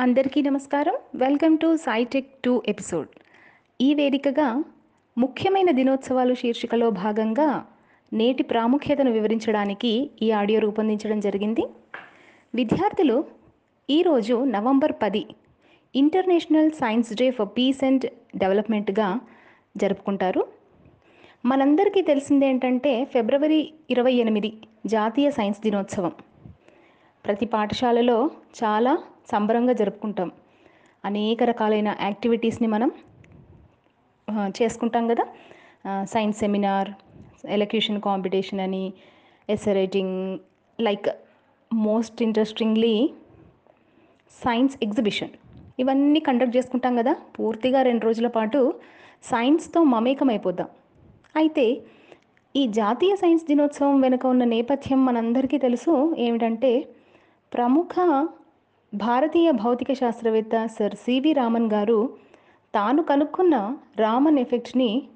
అందరికీ నమస్కారం. Welcome to SciTech two episode. ఈ వేదికగా ముఖ్యమైన దినోత్సవాలు శీర్షికలో భాగంగా నేటి ప్రాముఖ్యతను వివరించడానికి ఈ ఆడియో రూపొందించడం జరిగింది. విద్యార్థులు ఈరోజు నవంబర్ పది international science day for peace and డెవలప్మెంట్గా జరుపుకుంటారు. మనందరికీ తెలిసింది ఏంటంటే ఫిబ్రవరి ఇరవై ఎనిమిది జాతీయ సైన్స్ దినోత్సవం. ప్రతి పాఠశాలలో చాలా సంబరంగా జరుపుకుంటాం. అనేక రకాలైన యాక్టివిటీస్ని మనం చేసుకుంటాం కదా. సైన్స్ సెమినార్ ఎలక్యూషన్ కాంపిటీషన్ అని essay writing like most interestingly science exhibition. ఇవన్నీ కండక్ట్ చేసుకుంటాం కదా. పూర్తిగా రెండు రోజుల పాటు సైన్స్తో మమేకం అయితే ఈ జాతీయ సైన్స్ దినోత్సవం వెనుక ఉన్న నేపథ్యం మనందరికీ తెలుసు. ఏమిటంటే ప్రముఖ భారతీయ భౌతిక శాస్త్రవేత్త సర్ సివి రామన్ గారు తాను కనుక్కున్న రామన్ ఎఫెక్ట్ని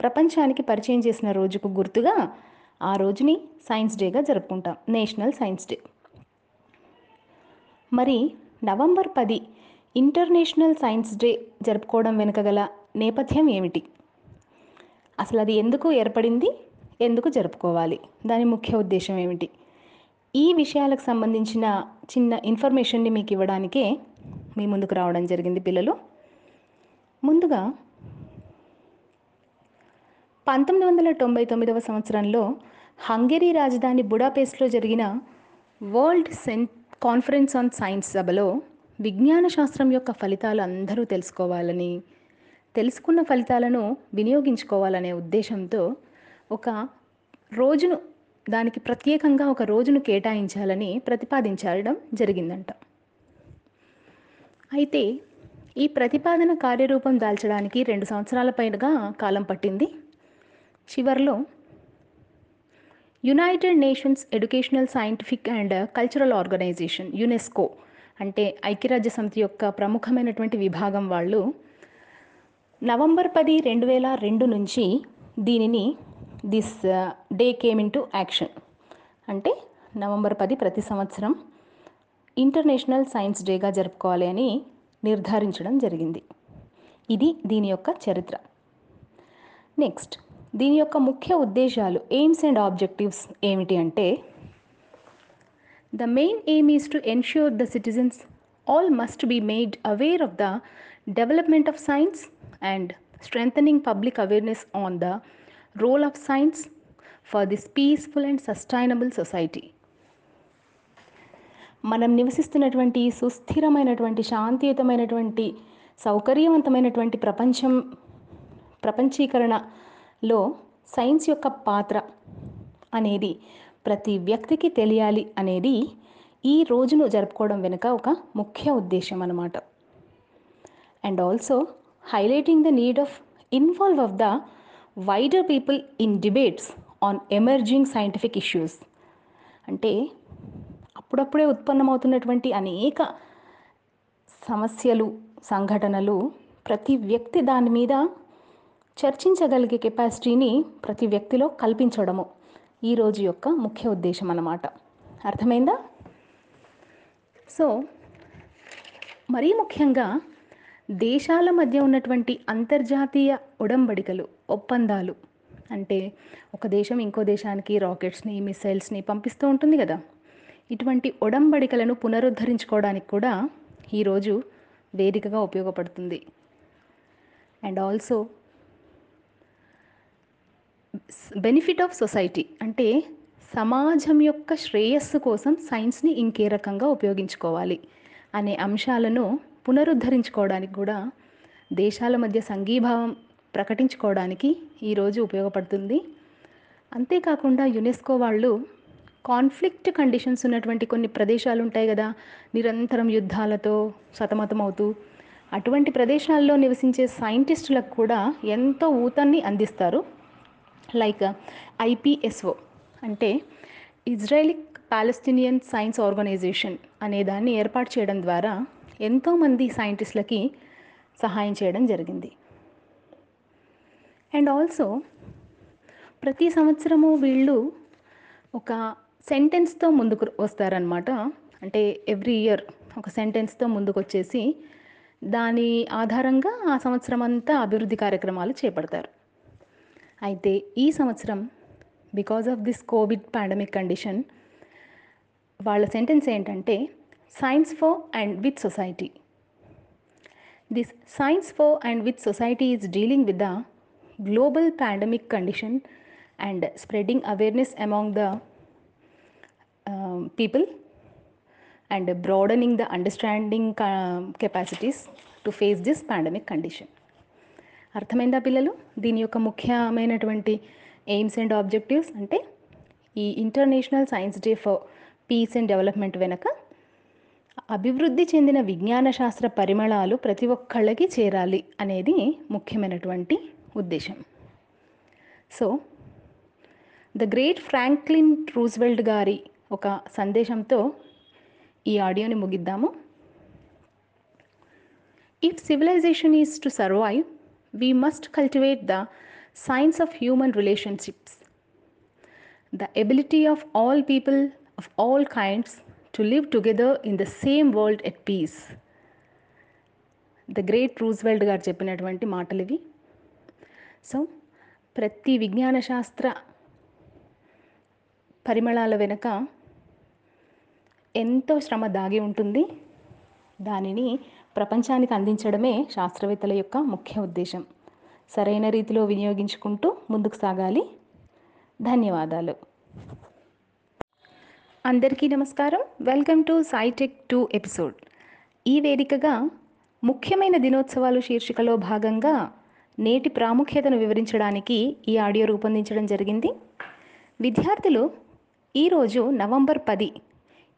ప్రపంచానికి పరిచయం చేసిన రోజుకు గుర్తుగా ఆ రోజుని సైన్స్ డేగా జరుపుకుంటాం నేషనల్ సైన్స్ డే. మరి నవంబర్ పది ఇంటర్నేషనల్ సైన్స్ డే జరుపుకోవడం వెనుక గల నేపథ్యం ఏమిటి? అసలు అది ఎందుకు ఏర్పడింది? ఎందుకు జరుపుకోవాలి? దాని ముఖ్య ఉద్దేశం ఏమిటి? ఈ విషయాలకు సంబంధించిన చిన్న ఇన్ఫర్మేషన్ని మీకు ఇవ్వడానికే మీ ముందుకు రావడం జరిగింది పిల్లలు. ముందుగా పంతొమ్మిది వందల తొంభై తొమ్మిదవ సంవత్సరంలో హంగేరీ రాజధాని బుడాపేస్ట్లో జరిగిన వరల్డ్ సెన్ కాన్ఫరెన్స్ ఆన్ సైన్స్ సభలో విజ్ఞాన శాస్త్రం యొక్క ఫలితాలు అందరూ తెలుసుకోవాలని తెలుసుకున్న ఫలితాలను వినియోగించుకోవాలనే ఉద్దేశంతో ఒక రోజును దానికి ప్రత్యేకంగా ఒక రోజును కేటాయించాలని ప్రతిపాదించడం జరిగిందంట. అయితే ఈ ప్రతిపాదన కార్యరూపం దాల్చడానికి రెండు సంవత్సరాల పైగా కాలం పట్టింది. చివరిలో United Nations Educational Scientific and Cultural Organization UNESCO అంటే ఐక్యరాజ్య సమితి యొక్క ప్రముఖమైనటువంటి విభాగం వాళ్ళు నవంబర్ పది రెండు వేల రెండు నుంచి దీనిని this uh, day came into action. అంటే నవంబర్ పది ప్రతి సంవత్సరం ఇంటర్నేషనల్ సైన్స్ డేగా జరుపుకోవాలి అని నిర్ధారించడం జరిగింది. ఇది దీని యొక్క చరిత్ర. నెక్స్ట్ దీని యొక్క ముఖ్య ఉద్దేశాలు ఎయిమ్స్ అండ్ ఆబ్జెక్టివ్స్ ఏమిటి అంటే the main aim is to ensure the citizens all must be made aware of the development of science and strengthening public awareness on the role of science for this peaceful and sustainable society మనం నివసిస్తున్నటువంటి సుస్థిరమైనటువంటి శాంతియుతమైనటువంటి సౌకర్యవంతమైనటువంటి ప్రపంచం ప్రపంచీకరణలో science యొక్క పాత్ర అనేది ప్రతి వ్యక్తికి తెలియాలి అనేది ఈ రోజును జరుపుకోవడం వెనుక ఒక ముఖ్య ఉద్దేశం అన్నమాట. And also highlighting the need of involve of the wider people in debates on emerging scientific issues అంటే అప్పుడప్పుడే ఉత్పన్నమవుతున్నటువంటి అనేక సమస్యలు సంఘటనలు ప్రతి వ్యక్తి దాని మీద చర్చించగలిగే కెపాసిటీని ప్రతి వ్యక్తిలో కల్పించడము ఈ రోజు యొక్క ముఖ్య ఉద్దేశం అన్నమాట. అర్థమైందా? సో మరీ ముఖ్యంగా దేశాల మధ్య ఉన్నటువంటి అంతర్జాతీయ ఉడంబడికలు ఒప్పందాలు. అంటే ఒక దేశం ఇంకో దేశానికి రాకెట్స్ని మిసైల్స్ని పంపిస్తూ ఉంటుంది కదా. ఇటువంటి ఒడంబడికలను పునరుద్ధరించుకోవడానికి కూడా ఈరోజు వేదికగా ఉపయోగపడుతుంది. And also benefit of society అంటే సమాజం యొక్క శ్రేయస్సు కోసం సైన్స్ని ఇంకే రకంగా ఉపయోగించుకోవాలి అనే అంశాలను పునరుద్ధరించుకోవడానికి కూడా దేశాల మధ్య సంఘీభావం ప్రకటించుకోవడానికి ఈరోజు ఉపయోగపడుతుంది. అంతేకాకుండా యునెస్కో వాళ్ళు కాన్ఫ్లిక్ట్ కండిషన్స్ ఉన్నటువంటి కొన్ని ప్రదేశాలు ఉంటాయి కదా నిరంతరం యుద్ధాలతో సతమతమవుతూ అటువంటి ప్రదేశాల్లో నివసించే సైంటిస్టులకు కూడా ఎంతో ఊతాన్ని అందిస్తారు. లైక్ ఐపిఎస్ఓ అంటే ఇజ్రాయెలిక్ పాలస్తీనియన్ సైన్స్ ఆర్గనైజేషన్ అనే దాన్ని ఏర్పాటు చేయడం ద్వారా ఎంతోమంది సైంటిస్టులకి సహాయం చేయడం జరిగింది. అండ్ ఆల్సో ప్రతి సంవత్సరము వీళ్ళు ఒక సెంటెన్స్తో ముందుకు వస్తారనమాట అంటే ఎవ్రీ ఇయర్ ఒక సెంటెన్స్తో ముందుకు వచ్చేసి దాని ఆధారంగా ఆ సంవత్సరం అంతా అభివృద్ధి కార్యక్రమాలు చేపడతారు. అయితే ఈ సంవత్సరం because of this COVID pandemic condition వాళ్ళ సెంటెన్స్ ఏంటంటే science for and with society this science for and with society is dealing with the global pandemic condition and spreading awareness among the people and broadening the understanding capacities to face this pandemic condition అర్థమైందా పిల్లలు? దీని యొక్క ముఖ్యమైనటువంటి aims and objectives అంటే ఈ international science day for peace and development వెనక అభివృద్ధి చెందిన విజ్ఞాన శాస్త్ర పరిమళాలు ప్రతి ఒక్కళ్ళకి చేరాలి అనేది ముఖ్యమైనటువంటి ఉద్దేశం. So the great Franklin Roosevelt గారి ఒక సందేశంతో ఈ ఆడియోని ముగిద్దాము. If civilization is to survive we must cultivate the science of human relationships the ability of all people of all kinds to live together in the same world at peace the great Roosevelt గారు చెప్పినటువంటి మాటలు ఇవి. So ప్రతి విజ్ఞాన శాస్త్ర పరిమళాల వెనుక ఎంతో శ్రమ దాగి ఉంటుంది. దానిని ప్రపంచానికి అందించడమే శాస్త్రవేత్తల యొక్క ముఖ్య ఉద్దేశం. సరైన రీతిలో వినియోగించుకుంటూ ముందుకు సాగాలి. ధన్యవాదాలు. అందరికీ నమస్కారం. Welcome to SciTech two episode. ఈ వేదికగా ముఖ్యమైన దినోత్సవాలు శీర్షికలో భాగంగా నేటి ప్రాముఖ్యతను వివరించడానికి ఈ ఆడియో రూపొందించడం జరిగింది. విద్యార్థులు ఈరోజు నవంబర్ పది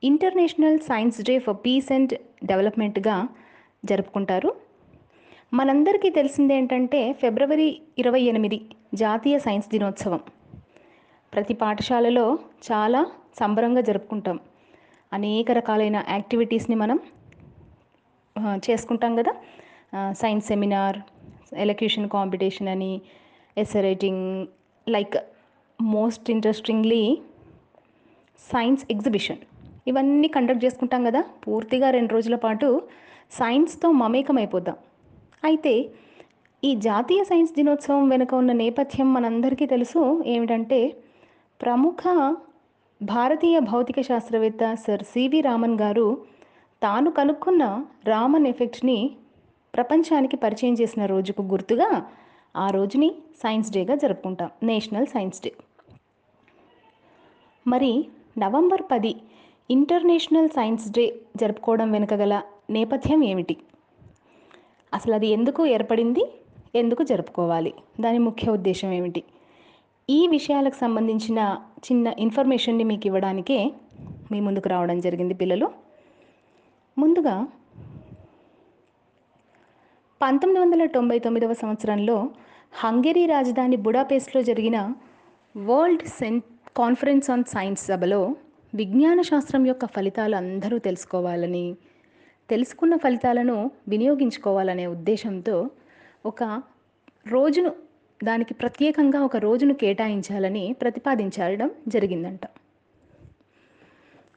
international science day for peace and డెవలప్మెంట్గా జరుపుకుంటారు. మనందరికీ తెలిసింది ఏంటంటే ఫిబ్రవరి ఇరవై ఎనిమిది జాతీయ సైన్స్ దినోత్సవం. ప్రతి పాఠశాలలో చాలా సంబరంగా జరుపుకుంటాం. అనేక రకాలైన యాక్టివిటీస్ని మనం చేసుకుంటాం కదా. సైన్స్ సెమినార్ ఎలక్యూషన్ కాంపిటీషన్ అని essay writing like most interestingly science exhibition. ఇవన్నీ కండక్ట్ చేసుకుంటాం కదా. పూర్తిగా రెండు రోజుల పాటు సైన్స్తో మమేకమైపోద్దాం అయితే ఈ జాతీయ సైన్స్ దినోత్సవం వెనుక ఉన్న నేపథ్యం మనందరికీ తెలుసు. ఏమిటంటే ప్రముఖ భారతీయ భౌతిక శాస్త్రవేత్త సర్ సివి రామన్ గారు తాను కనుక్కున్న రామన్ ఎఫెక్ట్ని ప్రపంచానికి పరిచయం చేసిన రోజుకు గుర్తుగా ఆ రోజుని సైన్స్ డేగా జరుపుకుంటాం నేషనల్ సైన్స్ డే. మరి నవంబర్ పది ఇంటర్నేషనల్ సైన్స్ డే జరుపుకోవడం వెనుక గల నేపథ్యం ఏమిటి? అసలు అది ఎందుకు ఏర్పడింది? ఎందుకు జరుపుకోవాలి? దాని ముఖ్య ఉద్దేశం ఏమిటి? ఈ విషయాలకు సంబంధించిన చిన్న ఇన్ఫర్మేషన్ని మీకు ఇవ్వడానికే మీ ముందుకు రావడం జరిగింది పిల్లలు. ముందుగా పంతొమ్మిది వందల తొంభై తొమ్మిదవ సంవత్సరంలో హంగరీ రాజధాని బుడాపేస్ట్లో జరిగిన వరల్డ్ సెన్ కాన్ఫరెన్స్ ఆన్ సైన్స్ సభలో విజ్ఞాన శాస్త్రం యొక్క ఫలితాలు అందరూ తెలుసుకోవాలని తెలుసుకున్న ఫలితాలను వినియోగించుకోవాలనే ఉద్దేశంతో ఒక రోజును దానికి ప్రత్యేకంగా ఒక రోజును కేటాయించాలని ప్రతిపాదించడం జరిగిందంట.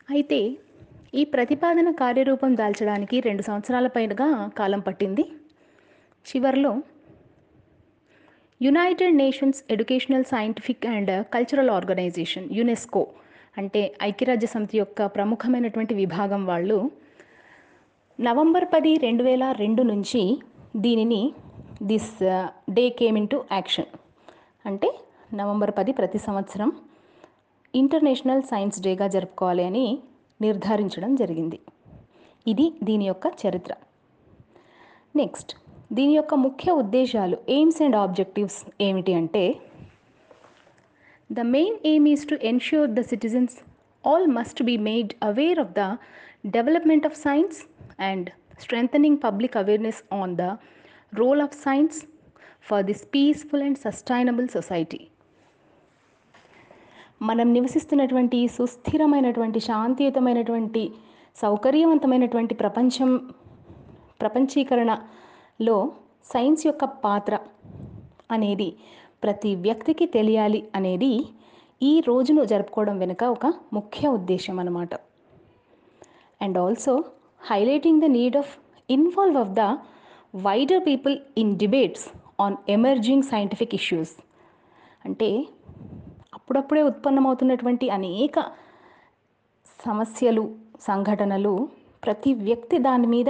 అయితే ఈ ప్రతిపాదన కార్యరూపం దాల్చడానికి రెండు సంవత్సరాల పైగా కాలం పట్టింది. చివరిలో United Nations Educational Scientific and Cultural Organization UNESCO అంటే ఐక్యరాజ్య సమితి యొక్క ప్రముఖమైనటువంటి విభాగం వాళ్ళు నవంబర్ పది రెండు వేల రెండు నుంచి దీనిని this uh, day came into action. అంటే నవంబర్ పది ప్రతి సంవత్సరం ఇంటర్నేషనల్ సైన్స్ డేగా జరుపుకోవాలి అని నిర్ధారించడం జరిగింది. ఇది దీని యొక్క చరిత్ర. నెక్స్ట్ దీని యొక్క ముఖ్య ఉద్దేశాలు ఎయిమ్స్ అండ్ ఆబ్జెక్టివ్స్ ఏమిటి అంటే the main aim is to ensure the citizens all must be made aware of the development of science and strengthening public awareness on the role of science for this peaceful and sustainable society మనం నివసిస్తున్నటువంటి సుస్థిరమైనటువంటి శాంతియుతమైనటువంటి సౌకర్యవంతమైనటువంటి ప్రపంచం ప్రపంచీకరణలో science యొక్క పాత్ర అనేది ప్రతి వ్యక్తికి తెలియాలి అనేది ఈ రోజును జరుపుకోవడం వెనుక ఒక ముఖ్య ఉద్దేశం అన్నమాట. And also highlighting the need of involve of the wider people in debates on emerging scientific issues అంటే అప్పుడప్పుడే ఉత్పన్నమవుతున్నటువంటి అనేక సమస్యలు సంఘటనలు ప్రతి వ్యక్తి దాని మీద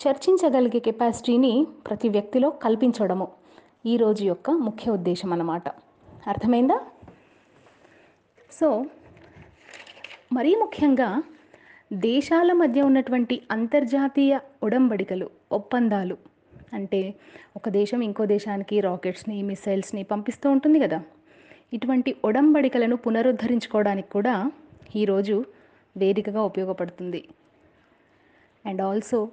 చర్చించగలిగే కెపాసిటీని ప్రతి వ్యక్తిలో కల్పించడము ఈ రోజు యొక్క ముఖ్య ఉద్దేశం అన్నమాట. అర్థమైందా? సో మరీ ముఖ్యంగా దేశాల మధ్య ఉన్నటువంటి అంతర్జాతీయ ఉడంబడికలు ఒప్పందాలు. అంటే ఒక దేశం ఇంకో దేశానికి రాకెట్స్ని మిసైల్స్ని పంపిస్తూ ఉంటుంది కదా. ఇటువంటి ఒడంబడికలను పునరుద్ధరించుకోవడానికి కూడా ఈరోజు వేదికగా ఉపయోగపడుతుంది. And also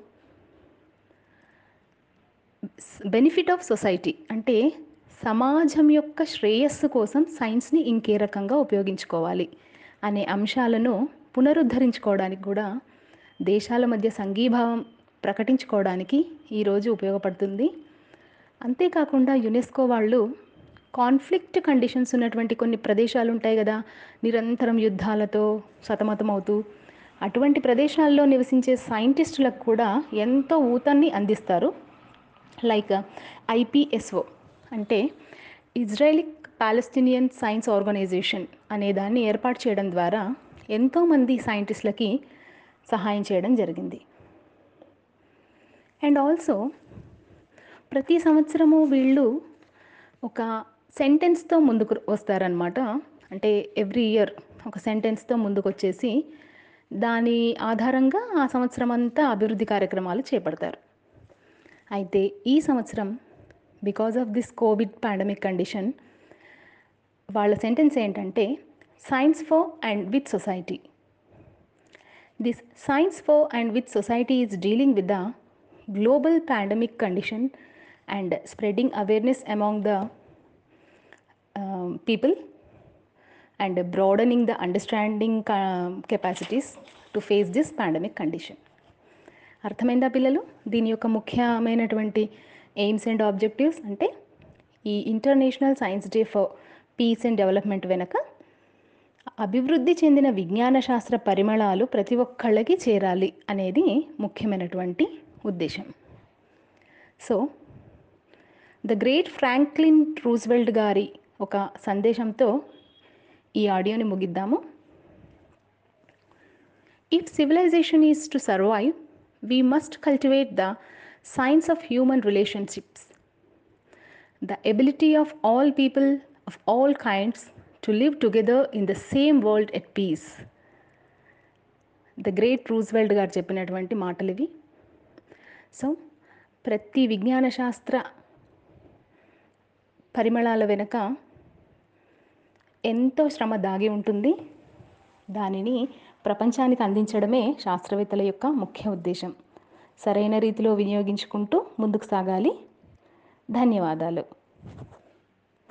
benefit of society అంటే సమాజం యొక్క శ్రేయస్సు కోసం సైన్స్ని ఇంకే రకంగా ఉపయోగించుకోవాలి అనే అంశాలను పునరుద్ధరించుకోవడానికి కూడా దేశాల మధ్య సంఘీభావం ప్రకటించుకోవడానికి ఈరోజు ఉపయోగపడుతుంది. అంతేకాకుండా యునెస్కో వాళ్ళు కాన్ఫ్లిక్ట్ కండిషన్స్ ఉన్నటువంటి కొన్ని ప్రదేశాలు ఉంటాయి కదా నిరంతరం యుద్ధాలతో సతమతమవుతూ అటువంటి ప్రదేశాల్లో నివసించే సైంటిస్టులకు కూడా ఎంతో ఊతాన్ని అందిస్తారు. లైక్ ఐపిఎస్ఓ అంటే ఇజ్రాయెలిక్ పాలెస్టినియన్ సైన్స్ ఆర్గనైజేషన్ అనే దాన్ని ఏర్పాటు చేయడం ద్వారా ఎంతోమంది సైంటిస్టులకి సహాయం చేయడం జరిగింది. అండ్ ఆల్సో ప్రతి సంవత్సరము వీళ్ళు ఒక సెంటెన్స్తో ముందుకు వస్తారనమాట అంటే ఎవ్రీ ఇయర్ ఒక సెంటెన్స్తో ముందుకు వచ్చేసి దాని ఆధారంగా ఆ సంవత్సరం అంతా అభివృద్ధి కార్యక్రమాలు చేపడతారు. అయితే ఈ సంవత్సరం because of this COVID pandemic condition వాళ్ళ సెంటెన్స్ ఏంటంటే science for and with society this science for and with society is dealing with the global pandemic condition and spreading awareness among the um, people and broadening the understanding uh, capacities to face this pandemic condition అర్థమైందా పిల్లలు దీని యొక్క ముఖ్యమైనటువంటి aims and objectives అంటే ఈ international science day for peace and development వెనక అభివృద్ధి చెందిన విజ్ఞాన శాస్త్ర పరిమళాలు ప్రతి ఒక్కళ్ళకి చేరాలి అనేది ముఖ్యమైనటువంటి ఉద్దేశం. So the great Franklin Roosevelt గారి ఒక సందేశంతో ఈ ఆడియోని ముగిద్దాము. If civilization is to survive we must cultivate the science of human relationships the ability of all people of all kinds to live together in the same world at peace the great Roosevelt గారు చెప్పినటువంటి మాటలు ఇవి. So ప్రతి విజ్ఞాన శాస్త్ర పరిమళాల వెనుక ఎంతో శ్రమ దాగి ఉంటుంది. దానిని ప్రపంచానికి అందించడమే శాస్త్రవేత్తల యొక్క ముఖ్య ఉద్దేశం. సరైన రీతిలో వినియోగించుకుంటూ ముందుకు సాగాలి. ధన్యవాదాలు.